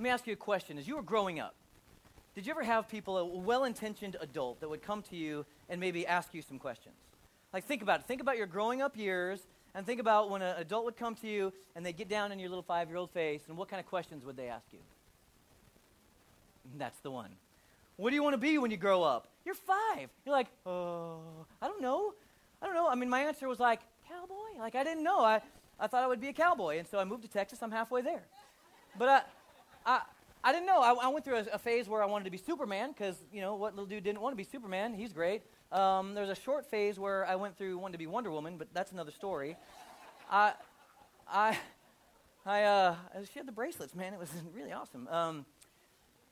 Let me ask you a question. As you were growing up, did you ever have people, a well intentioned adult, that would come to you and maybe ask you some questions? Like, think about it. Think about your growing up years and think about when an adult would come to you and they get down in your little five year old face and what kind of questions would they ask you? That's the one. What do you want to be when you grow up? You're five. You're like, oh, I don't know. I don't know. I mean, my answer was like, cowboy? Like, I didn't know. I, I thought I would be a cowboy. And so I moved to Texas. I'm halfway there. But I, I, I didn't know. I, I went through a, a, phase where I wanted to be Superman because, you know, what little dude didn't want to be Superman? He's great. Um, there was a short phase where I went through wanting to be Wonder Woman, but that's another story. I, I, I, uh, she had the bracelets, man. It was really awesome. Um,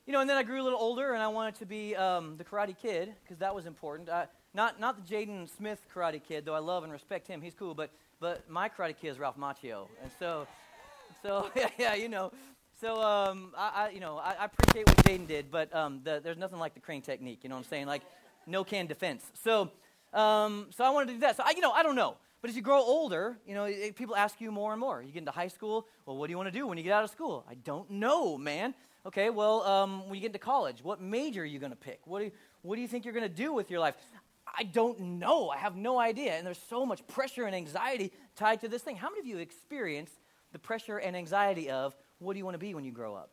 you know, and then I grew a little older, and I wanted to be um, the Karate Kid because that was important. I, not not the Jaden Smith Karate Kid, though I love and respect him. He's cool, but but my Karate Kid is Ralph Macchio, and so so yeah, yeah you know. So um, I, I you know I, I appreciate what Jaden did, but um, the, there's nothing like the crane technique. You know what I'm saying? Like no can defense. So um, so I wanted to do that. So I you know I don't know. But as you grow older, you know, it, people ask you more and more. You get into high school, well, what do you want to do when you get out of school? I don't know, man. Okay, well, um, when you get into college, what major are you going to pick? What do, you, what do you think you're going to do with your life? I don't know. I have no idea. And there's so much pressure and anxiety tied to this thing. How many of you experience the pressure and anxiety of what do you want to be when you grow up?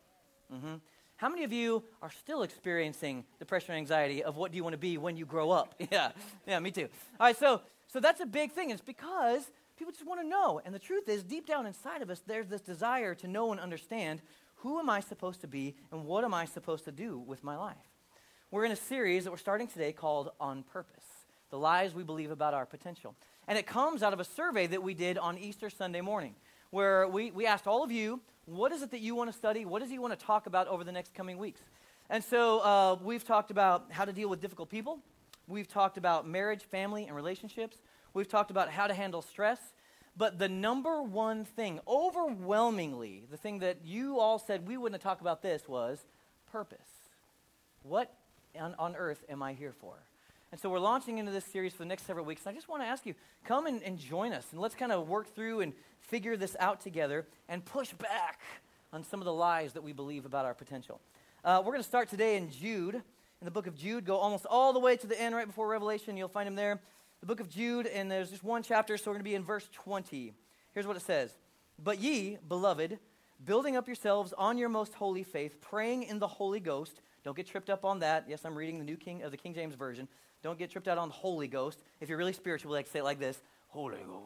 Mm-hmm. How many of you are still experiencing the pressure and anxiety of what do you want to be when you grow up? yeah, yeah, me too. All right, so so that's a big thing. It's because people just want to know. And the truth is, deep down inside of us, there's this desire to know and understand who am I supposed to be and what am I supposed to do with my life? We're in a series that we're starting today called On Purpose The Lies We Believe About Our Potential. And it comes out of a survey that we did on Easter Sunday morning, where we, we asked all of you, what is it that you want to study? What does you want to talk about over the next coming weeks? And so uh, we've talked about how to deal with difficult people. We've talked about marriage, family, and relationships. We've talked about how to handle stress. But the number one thing, overwhelmingly, the thing that you all said we wouldn't talk about this was purpose. What on, on earth am I here for? And so we're launching into this series for the next several weeks. And I just want to ask you, come and, and join us and let's kind of work through and figure this out together and push back on some of the lies that we believe about our potential. Uh, we're going to start today in Jude, in the book of Jude, go almost all the way to the end right before Revelation. You'll find him there the book of Jude, and there's just one chapter, so we're going to be in verse 20. Here's what it says But ye, beloved, building up yourselves on your most holy faith, praying in the Holy Ghost. Don't get tripped up on that. Yes, I'm reading the New King of the King James Version. Don't get tripped out on the Holy Ghost. If you're really spiritual, like say it like this, Holy Ghost.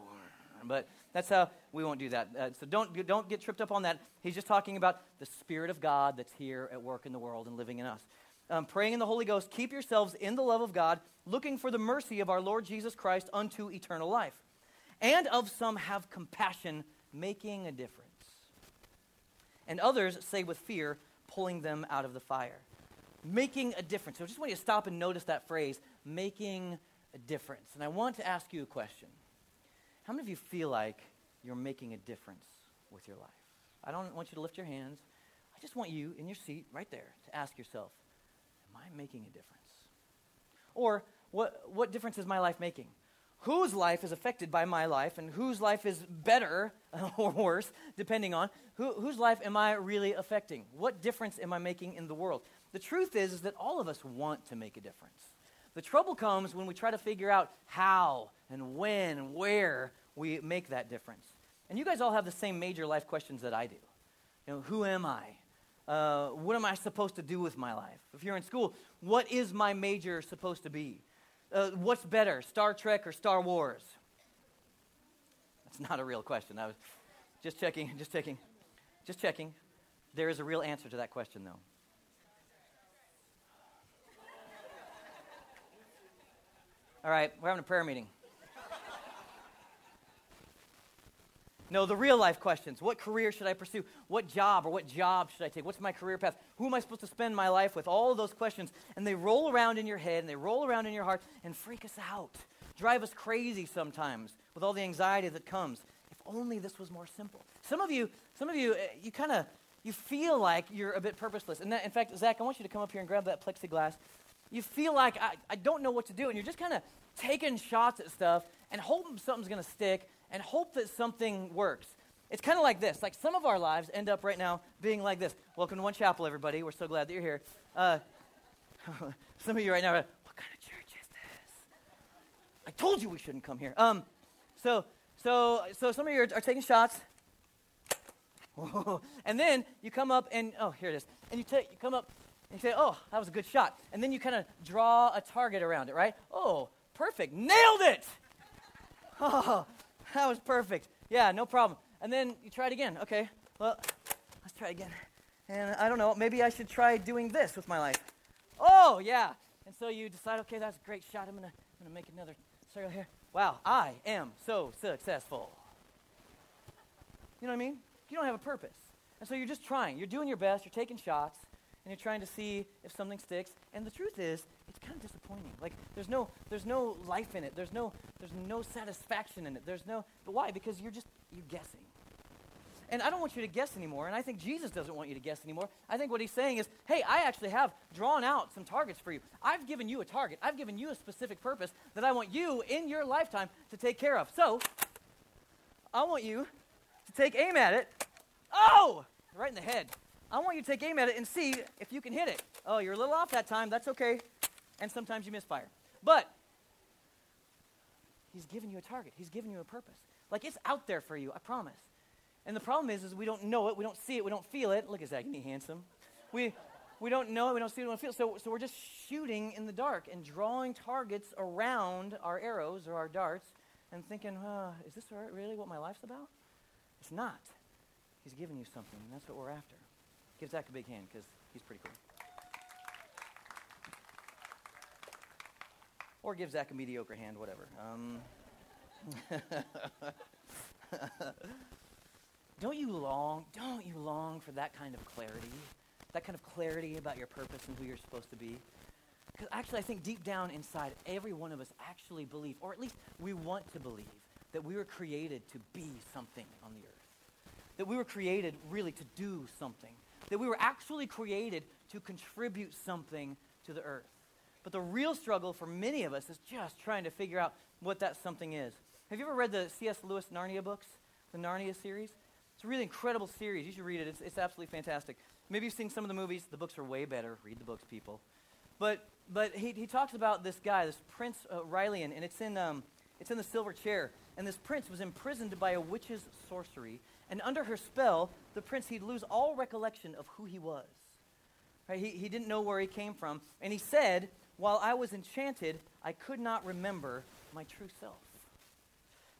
But that's how we won't do that. Uh, so don't, don't get tripped up on that. He's just talking about the Spirit of God that's here at work in the world and living in us um, praying in the Holy Ghost, keep yourselves in the love of God, looking for the mercy of our Lord Jesus Christ unto eternal life. And of some have compassion, making a difference. And others say with fear, pulling them out of the fire. Making a difference. So I just want you to stop and notice that phrase, making a difference. And I want to ask you a question. How many of you feel like you're making a difference with your life? I don't want you to lift your hands. I just want you in your seat right there to ask yourself, Am I making a difference? Or what, what difference is my life making? Whose life is affected by my life, and whose life is better or worse, depending on who, whose life am I really affecting? What difference am I making in the world? The truth is, is that all of us want to make a difference. The trouble comes when we try to figure out how and when and where we make that difference. And you guys all have the same major life questions that I do. You know, who am I? Uh, what am I supposed to do with my life? If you're in school, what is my major supposed to be? Uh, what's better, Star Trek or Star Wars? That's not a real question. I was just checking, just checking, just checking. There is a real answer to that question, though. All right, we're having a prayer meeting. No, the real life questions. What career should I pursue? What job or what job should I take? What's my career path? Who am I supposed to spend my life with? All of those questions. And they roll around in your head and they roll around in your heart and freak us out. Drive us crazy sometimes with all the anxiety that comes. If only this was more simple. Some of you, some of you, eh, you kind of, you feel like you're a bit purposeless. And that, in fact, Zach, I want you to come up here and grab that plexiglass. You feel like I, I don't know what to do, and you're just kind of taking shots at stuff and hoping something's going to stick and hope that something works. it's kind of like this. Like some of our lives end up right now being like this. Welcome to One Chapel, everybody. We're so glad that you're here. Uh, some of you right now are, what kind of church is this? I told you we shouldn't come here. Um, so, so, so some of you are, are taking shots. and then you come up and, oh, here it is. And you, take, you come up you say, oh, that was a good shot. And then you kind of draw a target around it, right? Oh, perfect. Nailed it. Oh, that was perfect. Yeah, no problem. And then you try it again. Okay, well, let's try again. And I don't know, maybe I should try doing this with my life. Oh, yeah. And so you decide, okay, that's a great shot. I'm going to I'm gonna make another circle here. Wow, I am so successful. You know what I mean? You don't have a purpose. And so you're just trying. You're doing your best. You're taking shots. And you're trying to see if something sticks. And the truth is, it's kind of disappointing. Like there's no there's no life in it. There's no there's no satisfaction in it. There's no but why? Because you're just you're guessing. And I don't want you to guess anymore. And I think Jesus doesn't want you to guess anymore. I think what he's saying is, hey, I actually have drawn out some targets for you. I've given you a target. I've given you a specific purpose that I want you in your lifetime to take care of. So, I want you to take aim at it. Oh, right in the head. I want you to take aim at it and see if you can hit it. Oh, you're a little off that time. That's okay. And sometimes you misfire. But he's given you a target. He's given you a purpose. Like it's out there for you, I promise. And the problem is, is we don't know it, we don't see it, we don't feel it. Look at Zach, isn't he handsome? We, we don't know it, we don't see it, we don't feel it. So, so we're just shooting in the dark and drawing targets around our arrows or our darts and thinking, uh, is this really what my life's about? It's not. He's giving you something, and that's what we're after. Give Zach a big hand because he's pretty cool. Or give Zach a mediocre hand, whatever. Um, don't you long, don't you long for that kind of clarity? That kind of clarity about your purpose and who you're supposed to be? Because actually, I think deep down inside, every one of us actually believe, or at least we want to believe, that we were created to be something on the earth. That we were created really to do something. That we were actually created to contribute something to the earth. But the real struggle for many of us is just trying to figure out what that something is. Have you ever read the C.S. Lewis Narnia books, the Narnia series? It's a really incredible series. You should read it. It's, it's absolutely fantastic. Maybe you've seen some of the movies. The books are way better. Read the books, people. But, but he, he talks about this guy, this Prince uh, Rilian, and it's in, um, it's in the silver chair. And this prince was imprisoned by a witch's sorcery. And under her spell, the prince, he'd lose all recollection of who he was. Right? He, he didn't know where he came from. And he said, While I was enchanted, I could not remember my true self.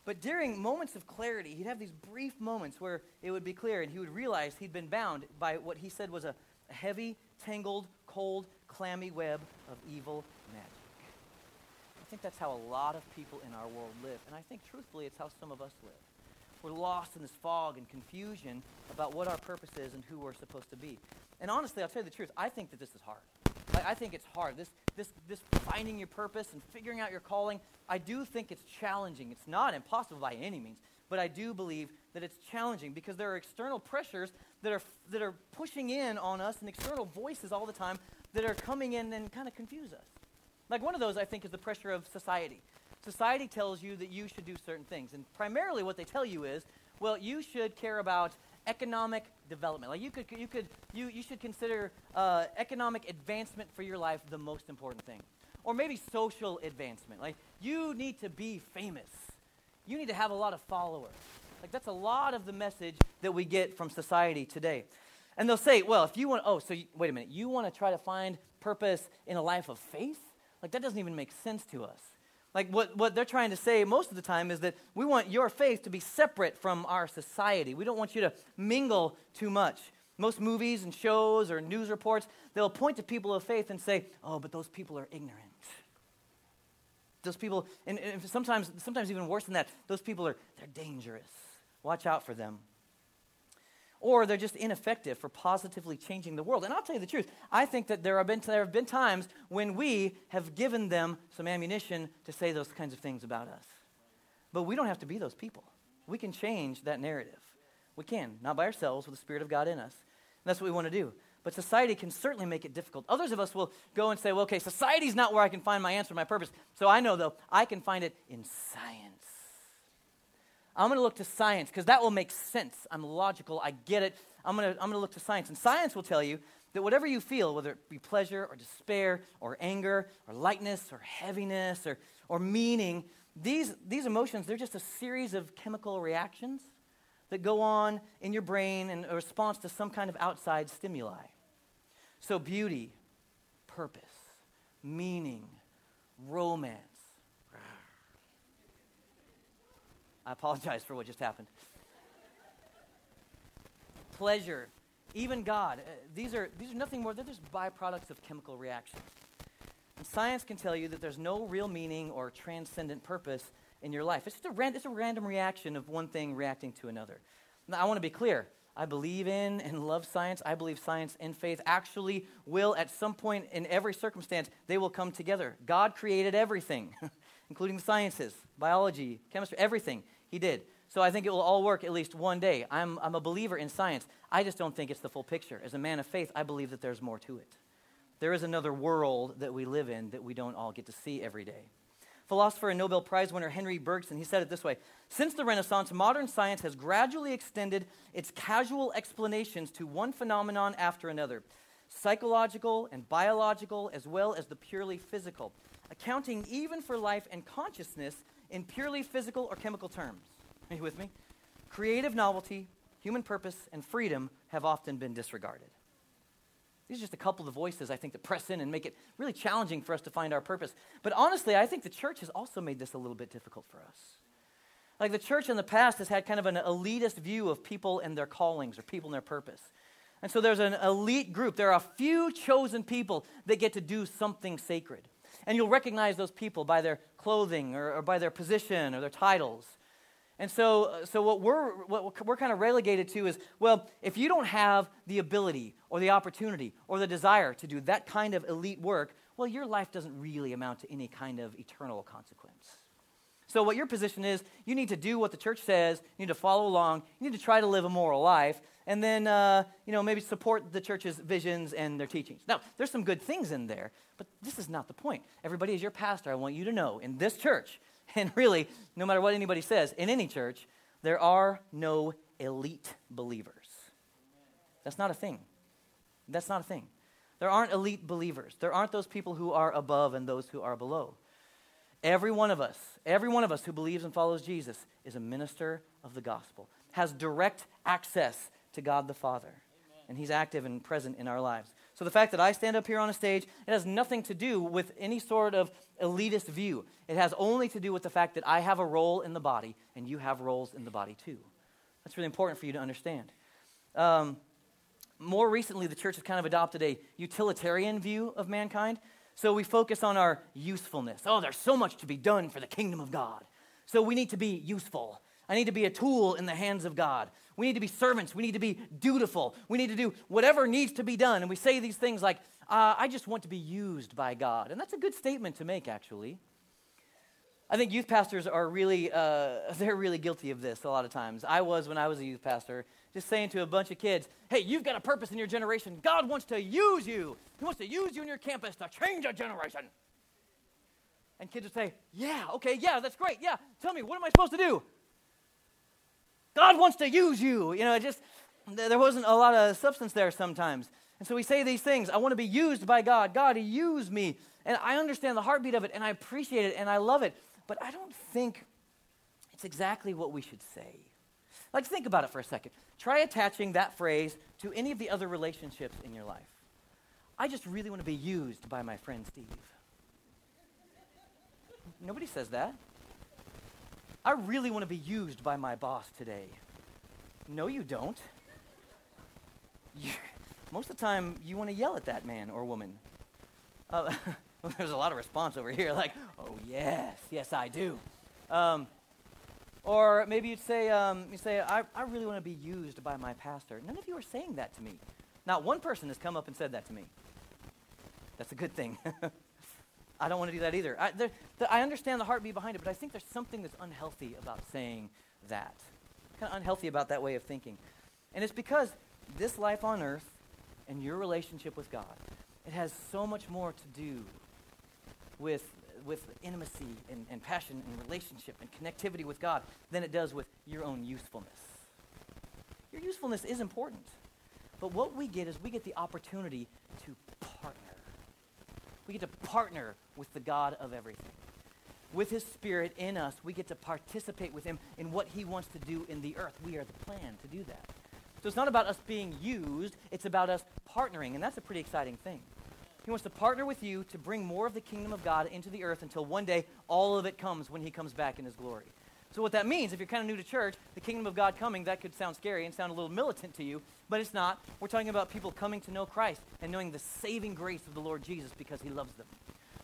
But during moments of clarity, he'd have these brief moments where it would be clear and he would realize he'd been bound by what he said was a, a heavy, tangled, cold, clammy web of evil magic. I think that's how a lot of people in our world live. And I think, truthfully, it's how some of us live. We're lost in this fog and confusion about what our purpose is and who we're supposed to be. And honestly, I'll tell you the truth, I think that this is hard. I, I think it's hard. This, this, this finding your purpose and figuring out your calling, I do think it's challenging. It's not impossible by any means, but I do believe that it's challenging because there are external pressures that are, that are pushing in on us and external voices all the time that are coming in and kind of confuse us. Like one of those, I think, is the pressure of society. Society tells you that you should do certain things. And primarily what they tell you is, well, you should care about economic development. Like you could, you could, you, you should consider uh, economic advancement for your life the most important thing, or maybe social advancement. Like you need to be famous. You need to have a lot of followers. Like that's a lot of the message that we get from society today. And they'll say, well, if you want, oh, so you, wait a minute, you want to try to find purpose in a life of faith? Like that doesn't even make sense to us. Like what, what they're trying to say most of the time is that we want your faith to be separate from our society. We don't want you to mingle too much. Most movies and shows or news reports, they'll point to people of faith and say, oh, but those people are ignorant. Those people, and, and sometimes, sometimes even worse than that, those people are, they're dangerous. Watch out for them or they're just ineffective for positively changing the world. And I'll tell you the truth, I think that there have been, there have been times when we have given them some ammunition to say those kinds of things about us. But we don't have to be those people. We can change that narrative. We can, not by ourselves, with the Spirit of God in us. And that's what we want to do. But society can certainly make it difficult. Others of us will go and say, well, okay, society's not where I can find my answer, my purpose. So I know, though, I can find it in science. I'm going to look to science because that will make sense. I'm logical. I get it. I'm going to I'm going to look to science. And science will tell you that whatever you feel, whether it be pleasure or despair or anger or lightness or heaviness or, or meaning, these, these emotions, they're just a series of chemical reactions that go on in your brain in response to some kind of outside stimuli. So, beauty, purpose, meaning, romance. I apologize for what just happened. Pleasure, even God. Uh, these, are, these are nothing more, they're just byproducts of chemical reactions. And science can tell you that there's no real meaning or transcendent purpose in your life. It's just a, ran- it's a random reaction of one thing reacting to another. Now, I want to be clear. I believe in and love science. I believe science and faith actually will, at some point in every circumstance, they will come together. God created everything, including the sciences, biology, chemistry, everything. He did. So I think it will all work at least one day. I'm, I'm a believer in science. I just don't think it's the full picture. As a man of faith, I believe that there's more to it. There is another world that we live in that we don't all get to see every day. Philosopher and Nobel Prize winner Henry Bergson, he said it this way Since the Renaissance, modern science has gradually extended its casual explanations to one phenomenon after another psychological and biological, as well as the purely physical, accounting even for life and consciousness in purely physical or chemical terms. Are you with me? Creative novelty, human purpose, and freedom have often been disregarded. These are just a couple of voices I think that press in and make it really challenging for us to find our purpose. But honestly, I think the church has also made this a little bit difficult for us. Like the church in the past has had kind of an elitist view of people and their callings or people and their purpose. And so there's an elite group. There are a few chosen people that get to do something sacred. And you'll recognize those people by their clothing or, or by their position or their titles. And so, uh, so what, we're, what we're kind of relegated to is well, if you don't have the ability or the opportunity or the desire to do that kind of elite work, well, your life doesn't really amount to any kind of eternal consequence. So, what your position is, you need to do what the church says, you need to follow along, you need to try to live a moral life, and then, uh, you know, maybe support the church's visions and their teachings. Now, there's some good things in there, but this is not the point. Everybody is your pastor. I want you to know in this church, and really, no matter what anybody says, in any church, there are no elite believers. That's not a thing. That's not a thing. There aren't elite believers. There aren't those people who are above and those who are below. Every one of us, every one of us who believes and follows Jesus is a minister of the gospel, has direct access to God the Father, Amen. and He's active and present in our lives. So the fact that I stand up here on a stage, it has nothing to do with any sort of elitist view. It has only to do with the fact that I have a role in the body, and you have roles in the body too. That's really important for you to understand. Um, more recently, the church has kind of adopted a utilitarian view of mankind. So we focus on our usefulness. Oh, there's so much to be done for the kingdom of God. So we need to be useful. I need to be a tool in the hands of God. We need to be servants. We need to be dutiful. We need to do whatever needs to be done. And we say these things like, uh, I just want to be used by God. And that's a good statement to make, actually. I think youth pastors are really, uh, they're really guilty of this a lot of times. I was when I was a youth pastor, just saying to a bunch of kids, hey, you've got a purpose in your generation. God wants to use you. He wants to use you in your campus to change a generation. And kids would say, yeah, okay, yeah, that's great. Yeah, tell me, what am I supposed to do? God wants to use you. You know, it just, there wasn't a lot of substance there sometimes. And so we say these things I want to be used by God. God, use me. And I understand the heartbeat of it, and I appreciate it, and I love it. But I don't think it's exactly what we should say. Like, think about it for a second. Try attaching that phrase to any of the other relationships in your life. I just really want to be used by my friend Steve. Nobody says that. I really want to be used by my boss today. No, you don't. You, most of the time, you want to yell at that man or woman. Uh, well, there's a lot of response over here, like, oh, yes, yes, I do. Um, or maybe you'd say, um, you say, I, I really want to be used by my pastor. None of you are saying that to me. Not one person has come up and said that to me. That's a good thing. I don't want to do that either. I, there, the, I understand the heartbeat behind it, but I think there's something that's unhealthy about saying that. Kind of unhealthy about that way of thinking. And it's because this life on earth and your relationship with God, it has so much more to do with with intimacy and, and passion and relationship and connectivity with God than it does with your own usefulness. Your usefulness is important. But what we get is we get the opportunity to partner. We get to partner with the God of everything. With his spirit in us, we get to participate with him in what he wants to do in the earth. We are the plan to do that. So it's not about us being used, it's about us partnering, and that's a pretty exciting thing. He wants to partner with you to bring more of the kingdom of God into the earth until one day all of it comes when he comes back in his glory. So, what that means, if you're kind of new to church, the kingdom of God coming, that could sound scary and sound a little militant to you, but it's not. We're talking about people coming to know Christ and knowing the saving grace of the Lord Jesus because he loves them.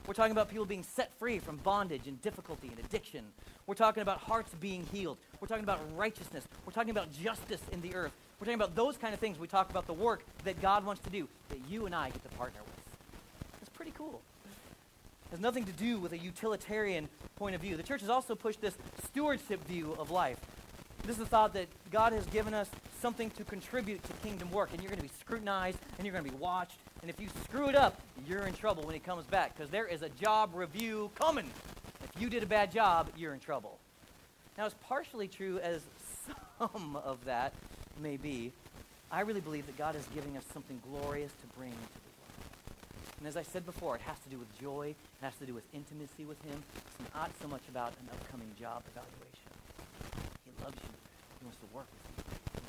We're talking about people being set free from bondage and difficulty and addiction. We're talking about hearts being healed. We're talking about righteousness. We're talking about justice in the earth. We're talking about those kind of things. We talk about the work that God wants to do that you and I get to partner with pretty cool. It has nothing to do with a utilitarian point of view. The church has also pushed this stewardship view of life. This is the thought that God has given us something to contribute to kingdom work, and you're going to be scrutinized and you're going to be watched. And if you screw it up, you're in trouble when he comes back because there is a job review coming. If you did a bad job, you're in trouble. Now, it's partially true as some of that may be. I really believe that God is giving us something glorious to bring and as I said before, it has to do with joy. It has to do with intimacy with him. It's not so much about an upcoming job evaluation. He loves you. He wants to work with you.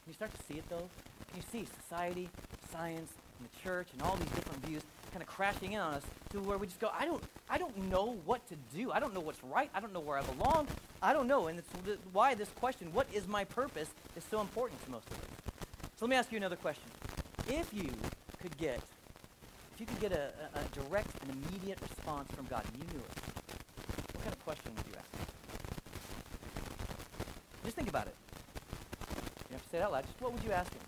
Can you start to see it, though? Can you see society, science, and the church, and all these different views kind of crashing in on us to where we just go, I don't, I don't know what to do. I don't know what's right. I don't know where I belong. I don't know. And it's why this question, what is my purpose, is so important to most of us. So let me ask you another question. If you could get you could get a, a, a direct and immediate response from God, and you knew it, what kind of question would you ask? Just think about it. You have to say it out loud. Just what would you ask him?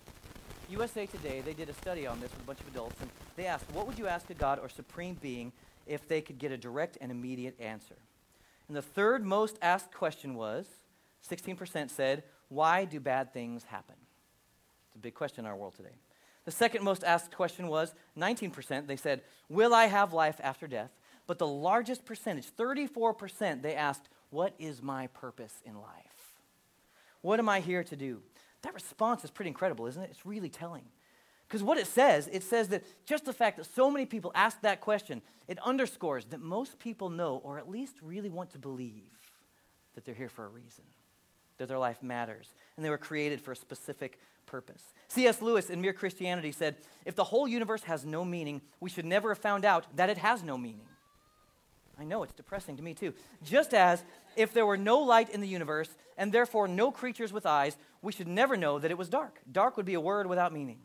USA Today, they did a study on this with a bunch of adults, and they asked, what would you ask a God or supreme being if they could get a direct and immediate answer? And the third most asked question was, 16% said, why do bad things happen? It's a big question in our world today. The second most asked question was 19%. They said, Will I have life after death? But the largest percentage, 34%, they asked, What is my purpose in life? What am I here to do? That response is pretty incredible, isn't it? It's really telling. Because what it says, it says that just the fact that so many people ask that question, it underscores that most people know, or at least really want to believe, that they're here for a reason, that their life matters, and they were created for a specific purpose. C.S. Lewis in Mere Christianity said, If the whole universe has no meaning, we should never have found out that it has no meaning. I know it's depressing to me too. Just as if there were no light in the universe and therefore no creatures with eyes, we should never know that it was dark. Dark would be a word without meaning.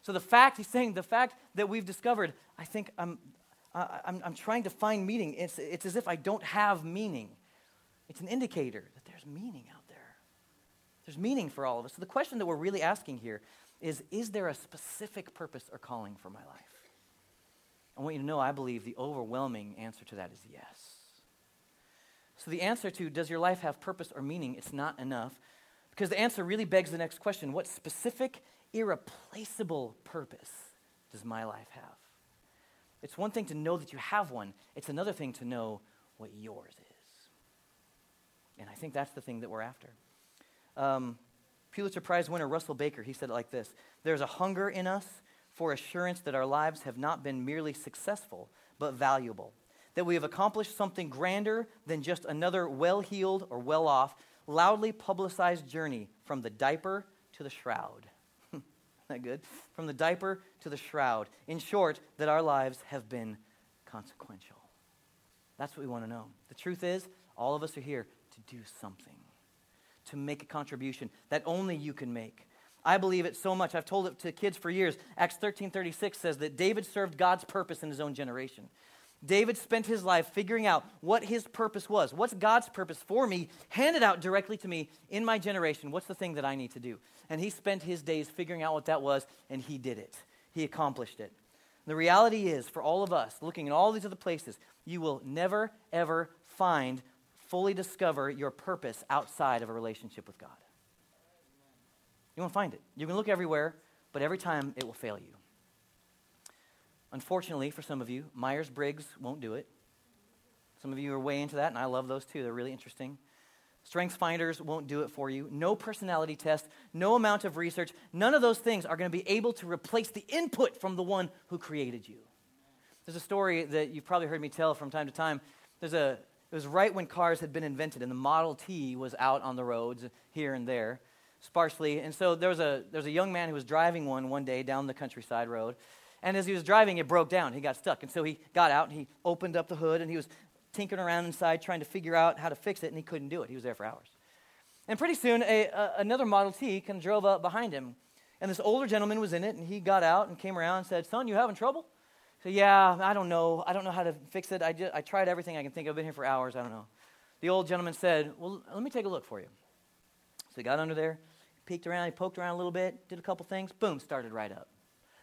So the fact, he's saying, the fact that we've discovered, I think I'm, I'm, I'm trying to find meaning. It's, it's as if I don't have meaning. It's an indicator that there's meaning. There's meaning for all of us. So the question that we're really asking here is Is there a specific purpose or calling for my life? I want you to know I believe the overwhelming answer to that is yes. So the answer to does your life have purpose or meaning, it's not enough. Because the answer really begs the next question what specific, irreplaceable purpose does my life have? It's one thing to know that you have one, it's another thing to know what yours is. And I think that's the thing that we're after. Um, Pulitzer Prize winner Russell Baker, he said it like this There's a hunger in us for assurance that our lives have not been merely successful, but valuable. That we have accomplished something grander than just another well heeled or well off, loudly publicized journey from the diaper to the shroud. that good? From the diaper to the shroud. In short, that our lives have been consequential. That's what we want to know. The truth is, all of us are here to do something to make a contribution that only you can make. I believe it so much. I've told it to kids for years. Acts 13:36 says that David served God's purpose in his own generation. David spent his life figuring out what his purpose was. What's God's purpose for me? Handed out directly to me in my generation. What's the thing that I need to do? And he spent his days figuring out what that was, and he did it. He accomplished it. The reality is, for all of us, looking in all these other places, you will never, ever find fully discover your purpose outside of a relationship with God. You won't find it. You can look everywhere, but every time it will fail you. Unfortunately, for some of you, Myers Briggs won't do it. Some of you are way into that, and I love those too. They're really interesting. Strengths finders won't do it for you. No personality test, no amount of research, none of those things are going to be able to replace the input from the one who created you. There's a story that you've probably heard me tell from time to time. There's a, it was right when cars had been invented, and the Model T was out on the roads here and there, sparsely. And so there was a, there was a young man who was driving one one day down the countryside road. And as he was driving, it broke down. He got stuck. And so he got out and he opened up the hood and he was tinkering around inside trying to figure out how to fix it, and he couldn't do it. He was there for hours. And pretty soon, a, a, another Model T kind of drove up behind him. And this older gentleman was in it, and he got out and came around and said, Son, you having trouble? So, yeah, I don't know. I don't know how to fix it. I, just, I tried everything I can think of. I've been here for hours. I don't know. The old gentleman said, Well, let me take a look for you. So he got under there, peeked around, he poked around a little bit, did a couple things, boom, started right up.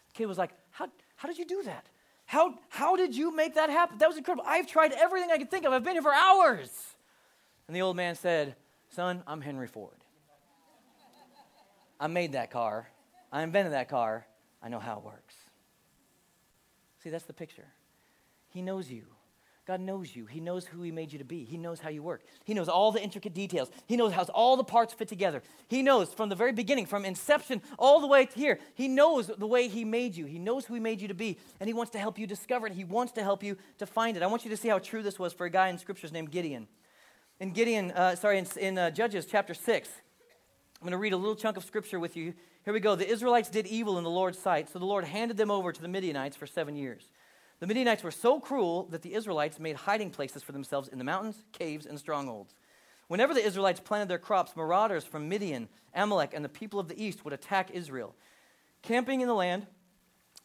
The kid was like, How, how did you do that? How, how did you make that happen? That was incredible. I've tried everything I could think of. I've been here for hours. And the old man said, Son, I'm Henry Ford. I made that car. I invented that car. I know how it works. See, that's the picture. He knows you. God knows you. He knows who He made you to be. He knows how you work. He knows all the intricate details. He knows how all the parts fit together. He knows from the very beginning, from inception all the way to here. He knows the way He made you. He knows who He made you to be, and He wants to help you discover it. He wants to help you to find it. I want you to see how true this was for a guy in Scriptures named Gideon. In Gideon, uh, sorry, in, in uh, Judges chapter 6, I'm going to read a little chunk of Scripture with you. Here we go. The Israelites did evil in the Lord's sight, so the Lord handed them over to the Midianites for seven years. The Midianites were so cruel that the Israelites made hiding places for themselves in the mountains, caves, and strongholds. Whenever the Israelites planted their crops, marauders from Midian, Amalek, and the people of the east would attack Israel, camping in the land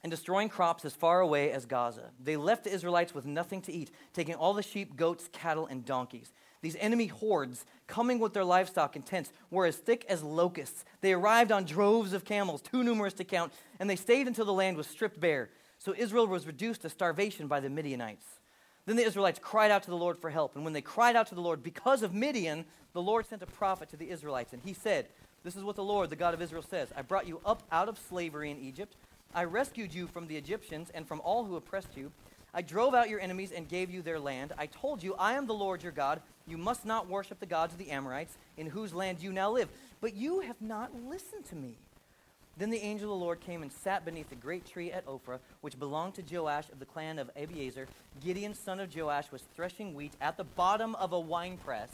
and destroying crops as far away as Gaza. They left the Israelites with nothing to eat, taking all the sheep, goats, cattle, and donkeys. These enemy hordes, coming with their livestock and tents, were as thick as locusts. They arrived on droves of camels, too numerous to count, and they stayed until the land was stripped bare. So Israel was reduced to starvation by the Midianites. Then the Israelites cried out to the Lord for help. And when they cried out to the Lord because of Midian, the Lord sent a prophet to the Israelites. And he said, This is what the Lord, the God of Israel, says I brought you up out of slavery in Egypt. I rescued you from the Egyptians and from all who oppressed you. I drove out your enemies and gave you their land. I told you, I am the Lord your God. You must not worship the gods of the Amorites, in whose land you now live. But you have not listened to me. Then the angel of the Lord came and sat beneath a great tree at Ophrah, which belonged to Joash of the clan of Abiezer. Gideon, son of Joash, was threshing wheat at the bottom of a winepress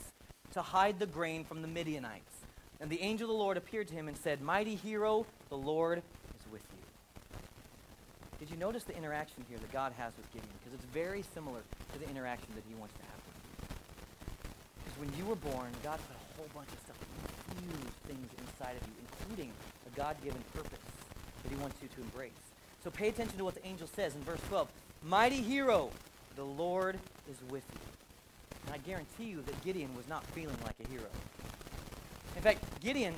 to hide the grain from the Midianites. And the angel of the Lord appeared to him and said, Mighty hero, the Lord is with you. Did you notice the interaction here that God has with Gideon? Because it's very similar to the interaction that he wants to have with you. Because when you were born, God put a whole bunch of stuff, huge things inside of you, including a God given purpose that he wants you to embrace. So pay attention to what the angel says in verse 12 Mighty hero, the Lord is with you. And I guarantee you that Gideon was not feeling like a hero. In fact, Gideon,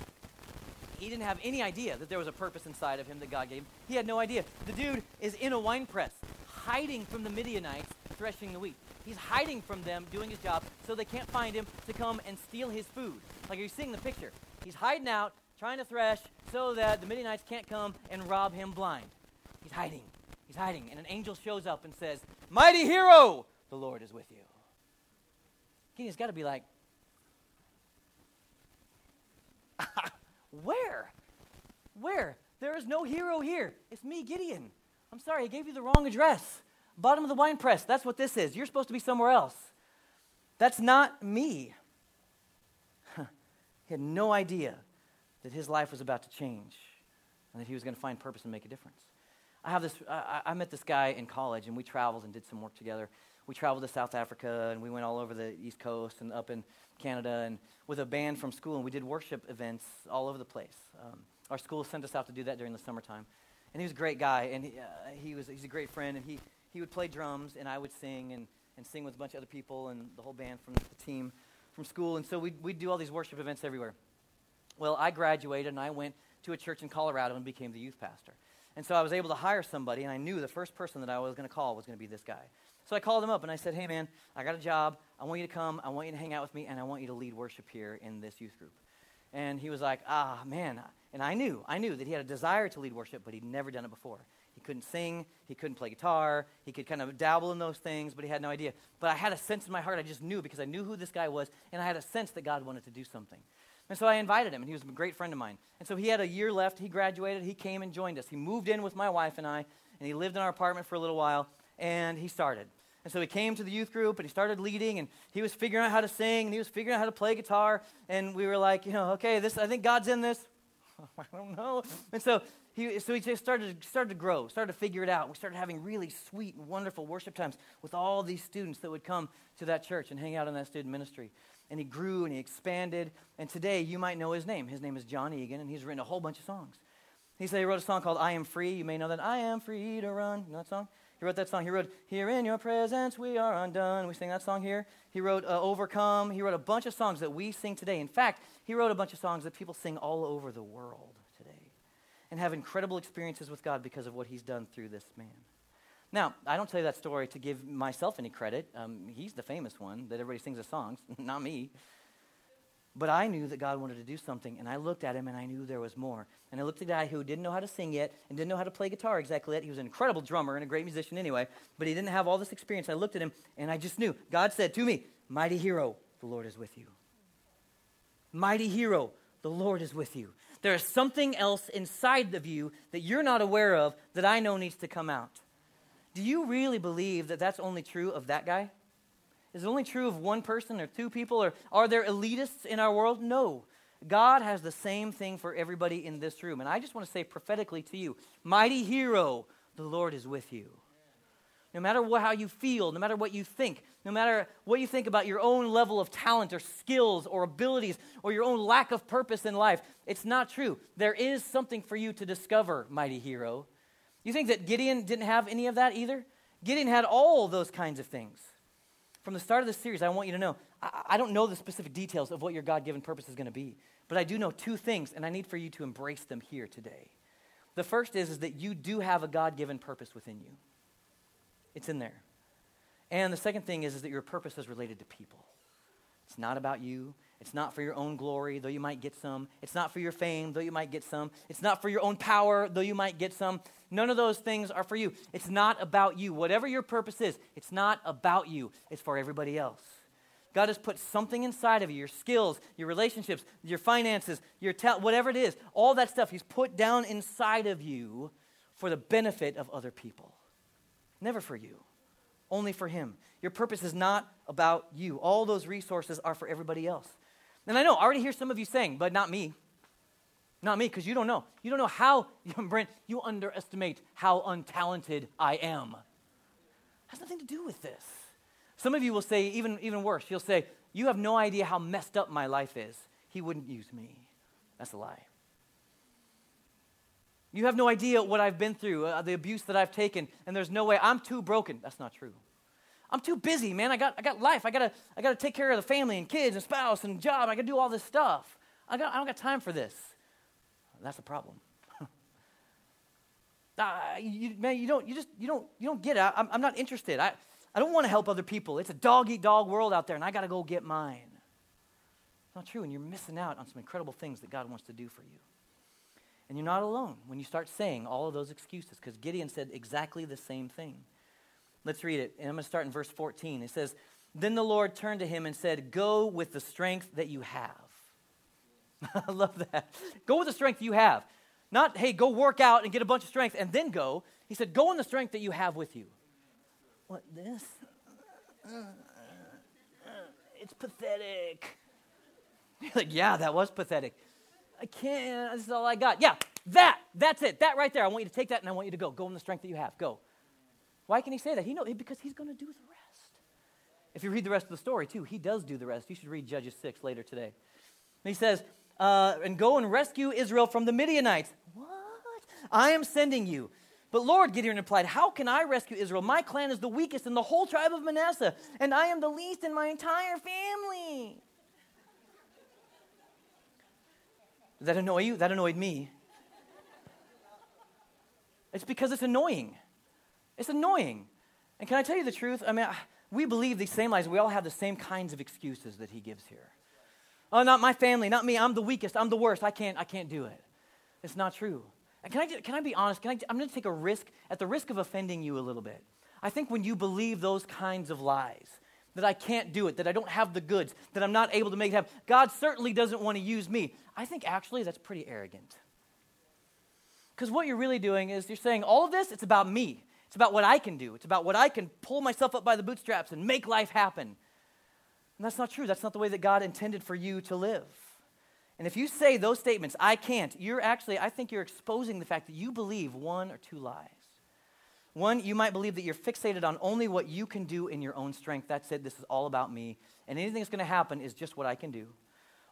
he didn't have any idea that there was a purpose inside of him that God gave him. He had no idea. The dude is in a wine press, hiding from the Midianites, threshing the wheat. He's hiding from them, doing his job, so they can't find him to come and steal his food. Like, are you seeing the picture? He's hiding out, trying to thresh so that the Midianites can't come and rob him blind. He's hiding. He's hiding. And an angel shows up and says, Mighty hero, the Lord is with you. Gideon's got to be like, Where? Where? There is no hero here. It's me, Gideon. I'm sorry, I gave you the wrong address. Bottom of the wine press. That's what this is. You're supposed to be somewhere else. That's not me. he had no idea that his life was about to change and that he was going to find purpose and make a difference. I, have this, I, I met this guy in college, and we traveled and did some work together. We traveled to South Africa, and we went all over the East Coast and up in Canada, and with a band from school, and we did worship events all over the place. Um, our school sent us out to do that during the summertime. And he was a great guy, and he, uh, he was, he's a great friend, and he, he would play drums, and I would sing, and, and sing with a bunch of other people, and the whole band from the team from school. And so we'd, we'd do all these worship events everywhere. Well, I graduated and I went to a church in Colorado and became the youth pastor. And so I was able to hire somebody, and I knew the first person that I was going to call was going to be this guy. So I called him up and I said, Hey, man, I got a job. I want you to come. I want you to hang out with me, and I want you to lead worship here in this youth group. And he was like, Ah, man. And I knew, I knew that he had a desire to lead worship, but he'd never done it before. He couldn't sing, he couldn't play guitar, he could kind of dabble in those things, but he had no idea. But I had a sense in my heart, I just knew because I knew who this guy was, and I had a sense that God wanted to do something. And so I invited him, and he was a great friend of mine. And so he had a year left. He graduated. He came and joined us. He moved in with my wife and I, and he lived in our apartment for a little while, and he started. And so he came to the youth group and he started leading and he was figuring out how to sing and he was figuring out how to play guitar. And we were like, you know, okay, this I think God's in this. I don't know. And so he, so he just started, started to grow, started to figure it out. We started having really sweet and wonderful worship times with all these students that would come to that church and hang out in that student ministry. And he grew and he expanded. And today you might know his name. His name is Jon Egan, and he's written a whole bunch of songs. He said he wrote a song called I Am Free. You may know that. I am free to run. You know that song? He wrote that song. He wrote, Here in your presence we are undone. We sing that song here. He wrote uh, Overcome. He wrote a bunch of songs that we sing today. In fact, he wrote a bunch of songs that people sing all over the world today and have incredible experiences with God because of what he's done through this man. Now, I don't tell you that story to give myself any credit. Um, he's the famous one that everybody sings his songs, not me. But I knew that God wanted to do something, and I looked at him and I knew there was more. And I looked at a guy who didn't know how to sing yet and didn't know how to play guitar exactly yet. He was an incredible drummer and a great musician anyway, but he didn't have all this experience. I looked at him and I just knew. God said to me, Mighty hero, the Lord is with you. Mighty hero, the Lord is with you. There is something else inside of you that you're not aware of that I know needs to come out. Do you really believe that that's only true of that guy? Is it only true of one person or two people? Or are there elitists in our world? No. God has the same thing for everybody in this room. And I just want to say prophetically to you Mighty hero, the Lord is with you. No matter what, how you feel, no matter what you think, no matter what you think about your own level of talent or skills or abilities or your own lack of purpose in life, it's not true. There is something for you to discover, mighty hero. You think that Gideon didn't have any of that either? Gideon had all those kinds of things from the start of this series, I want you to know I, I don't know the specific details of what your God given purpose is going to be, but I do know two things, and I need for you to embrace them here today. The first is, is that you do have a God given purpose within you, it's in there. And the second thing is, is that your purpose is related to people. It's not about you. It's not for your own glory, though you might get some. It's not for your fame, though you might get some. It's not for your own power, though you might get some. None of those things are for you. It's not about you. Whatever your purpose is, it's not about you, it's for everybody else. God has put something inside of you your skills, your relationships, your finances, your talent, whatever it is, all that stuff He's put down inside of you for the benefit of other people. Never for you, only for Him. Your purpose is not about you. All those resources are for everybody else. And I know, I already hear some of you saying, but not me. Not me, because you don't know. You don't know how, Brent, you underestimate how untalented I am. It has nothing to do with this. Some of you will say, even, even worse, you'll say, You have no idea how messed up my life is. He wouldn't use me. That's a lie. You have no idea what I've been through, uh, the abuse that I've taken, and there's no way I'm too broken. That's not true. I'm too busy, man. I got, I got life. I gotta, I gotta take care of the family and kids and spouse and job. I gotta do all this stuff. I, got, I don't got time for this. That's a problem. uh, you, man, you don't, you just, you don't, you don't get it. I, I'm, I'm not interested. I, I don't want to help other people. It's a dog eat dog world out there, and I got to go get mine. It's not true, and you're missing out on some incredible things that God wants to do for you. And you're not alone when you start saying all of those excuses, because Gideon said exactly the same thing. Let's read it. And I'm going to start in verse 14. It says, Then the Lord turned to him and said, Go with the strength that you have. I love that. Go with the strength you have. Not, hey, go work out and get a bunch of strength and then go. He said, Go in the strength that you have with you. What, this? It's pathetic. You're like, yeah, that was pathetic. I can't. This is all I got. Yeah, that. That's it. That right there. I want you to take that and I want you to go. Go in the strength that you have. Go. Why can he say that? He know because he's going to do the rest. If you read the rest of the story too, he does do the rest. You should read Judges 6 later today. And he says, uh, and go and rescue Israel from the Midianites. What? I am sending you. But Lord, Gideon replied, How can I rescue Israel? My clan is the weakest in the whole tribe of Manasseh, and I am the least in my entire family. Does that annoy you? That annoyed me. It's because it's annoying. It's annoying. And can I tell you the truth? I mean, we believe these same lies. We all have the same kinds of excuses that he gives here. Oh, not my family, not me. I'm the weakest. I'm the worst. I can't, I can't do it. It's not true. And can I, can I be honest? Can I, I'm going to take a risk, at the risk of offending you a little bit. I think when you believe those kinds of lies, that I can't do it, that I don't have the goods, that I'm not able to make it happen, God certainly doesn't want to use me. I think actually that's pretty arrogant. Because what you're really doing is you're saying all of this, it's about me. It's about what I can do. It's about what I can pull myself up by the bootstraps and make life happen. And that's not true. That's not the way that God intended for you to live. And if you say those statements, I can't, you're actually, I think you're exposing the fact that you believe one or two lies. One, you might believe that you're fixated on only what you can do in your own strength. That's it. This is all about me. And anything that's going to happen is just what I can do.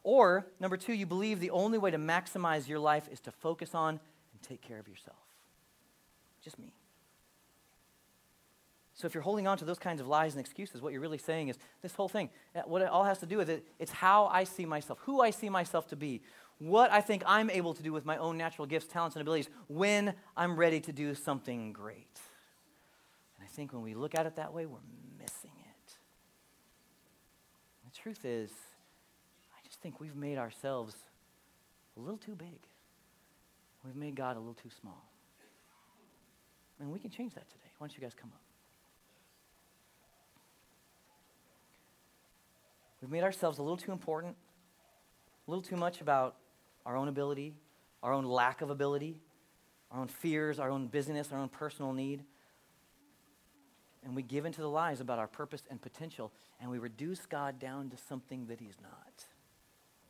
Or, number two, you believe the only way to maximize your life is to focus on and take care of yourself. Just me. So if you're holding on to those kinds of lies and excuses, what you're really saying is this whole thing, uh, what it all has to do with it, it's how I see myself, who I see myself to be, what I think I'm able to do with my own natural gifts, talents, and abilities when I'm ready to do something great. And I think when we look at it that way, we're missing it. The truth is, I just think we've made ourselves a little too big. We've made God a little too small. And we can change that today. Why don't you guys come up? We've made ourselves a little too important, a little too much about our own ability, our own lack of ability, our own fears, our own busyness, our own personal need and we give into the lies about our purpose and potential, and we reduce God down to something that He's not.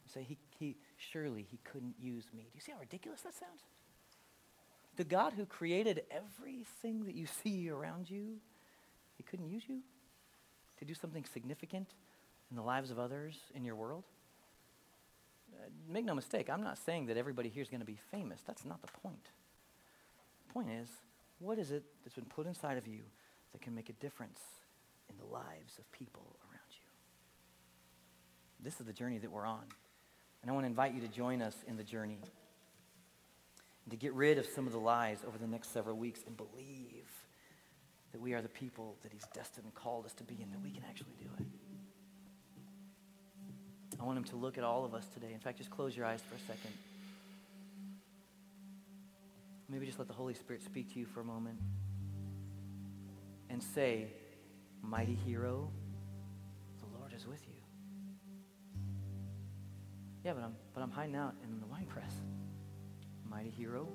We say, he, he, Surely He couldn't use me. Do you see how ridiculous that sounds? The God who created everything that you see around you, He couldn't use you to do something significant in the lives of others in your world? Uh, make no mistake, I'm not saying that everybody here is going to be famous. That's not the point. The point is, what is it that's been put inside of you that can make a difference in the lives of people around you. This is the journey that we're on. And I want to invite you to join us in the journey to get rid of some of the lies over the next several weeks and believe that we are the people that He's destined and called us to be and that we can actually do it. I want Him to look at all of us today. In fact, just close your eyes for a second. Maybe just let the Holy Spirit speak to you for a moment and say, Mighty hero, the Lord is with you. Yeah, but I'm, but I'm hiding out in the wine press. Mighty hero,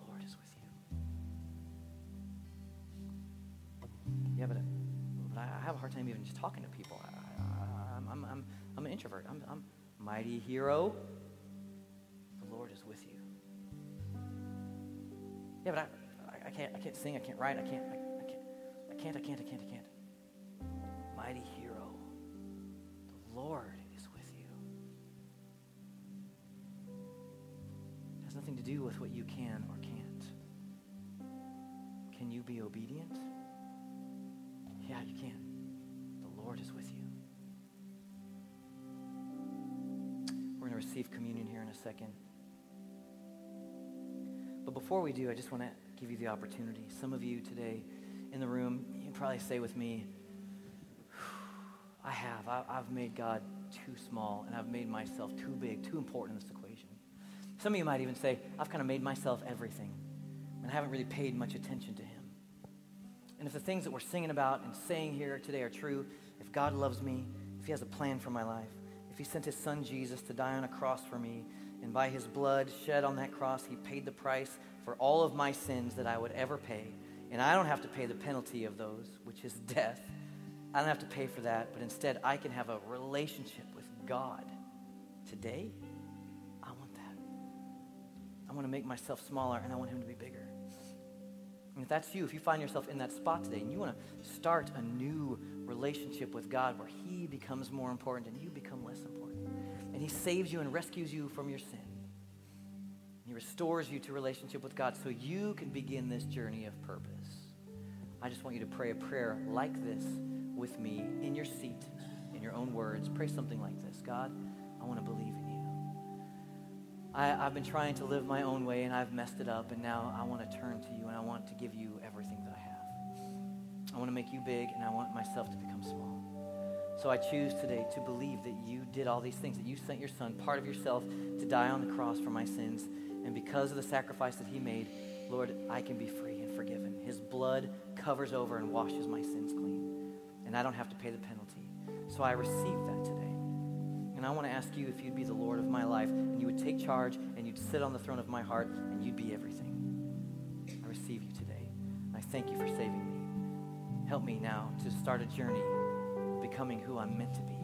the Lord is with you. Yeah, but, but I have a hard time even just talking to people. I, am I'm, I'm, I'm an introvert. I'm, I'm mighty hero, the Lord is with you. Yeah, but I, I, I can't, I can't sing, I can't write, I can't, I, I can't, I can't, I can't, I can't. Mighty hero, the Lord is with you. It has nothing to do with what you can or can't. Can you be obedient? Yeah, you can. The Lord is with you. We're going to receive communion here in a second. But before we do, I just want to give you the opportunity. Some of you today, in the room, you probably say with me, I have. I, have made God too small, and I've made myself too big, too important in this equation. Some of you might even say, I've kind of made myself everything, and I haven't really paid much attention to Him. And if the things that we're singing about and saying here today are true, if God loves me, if He has a plan for my life, if He sent His Son Jesus to die on a cross for me, and by His blood shed on that cross, He paid the price for all of my sins that I would ever pay and I don't have to pay the penalty of those, which is death. I don't have to pay for that, but instead I can have a relationship with God. Today, I want that. I want to make myself smaller and I want Him to be bigger. And if that's you, if you find yourself in that spot today and you want to start a new relationship with God where He becomes more important and you become and He saves you and rescues you from your sin, he restores you to relationship with God so you can begin this journey of purpose. I just want you to pray a prayer like this with me in your seat, in your own words. Pray something like this God, I want to believe in you. I, have been trying to live my own way and I've messed it up, and now I want to turn to you and I want to give you everything that I have. I want to make you big and I want myself to become small. So I choose today to believe that you did all these things, that you sent your son, part of yourself, to die on the cross for my sins And because of the sacrifice that he made, Lord, I can be free and forgiven. His blood covers over and washes my sins clean. And I don't have to pay the penalty. So I receive that today. And I want to ask you if you'd be the Lord of my life and you would take charge and you'd sit on the throne of my heart and you'd be everything. I receive you today. I thank you for saving me. Help me now to start a journey becoming who I'm meant to be.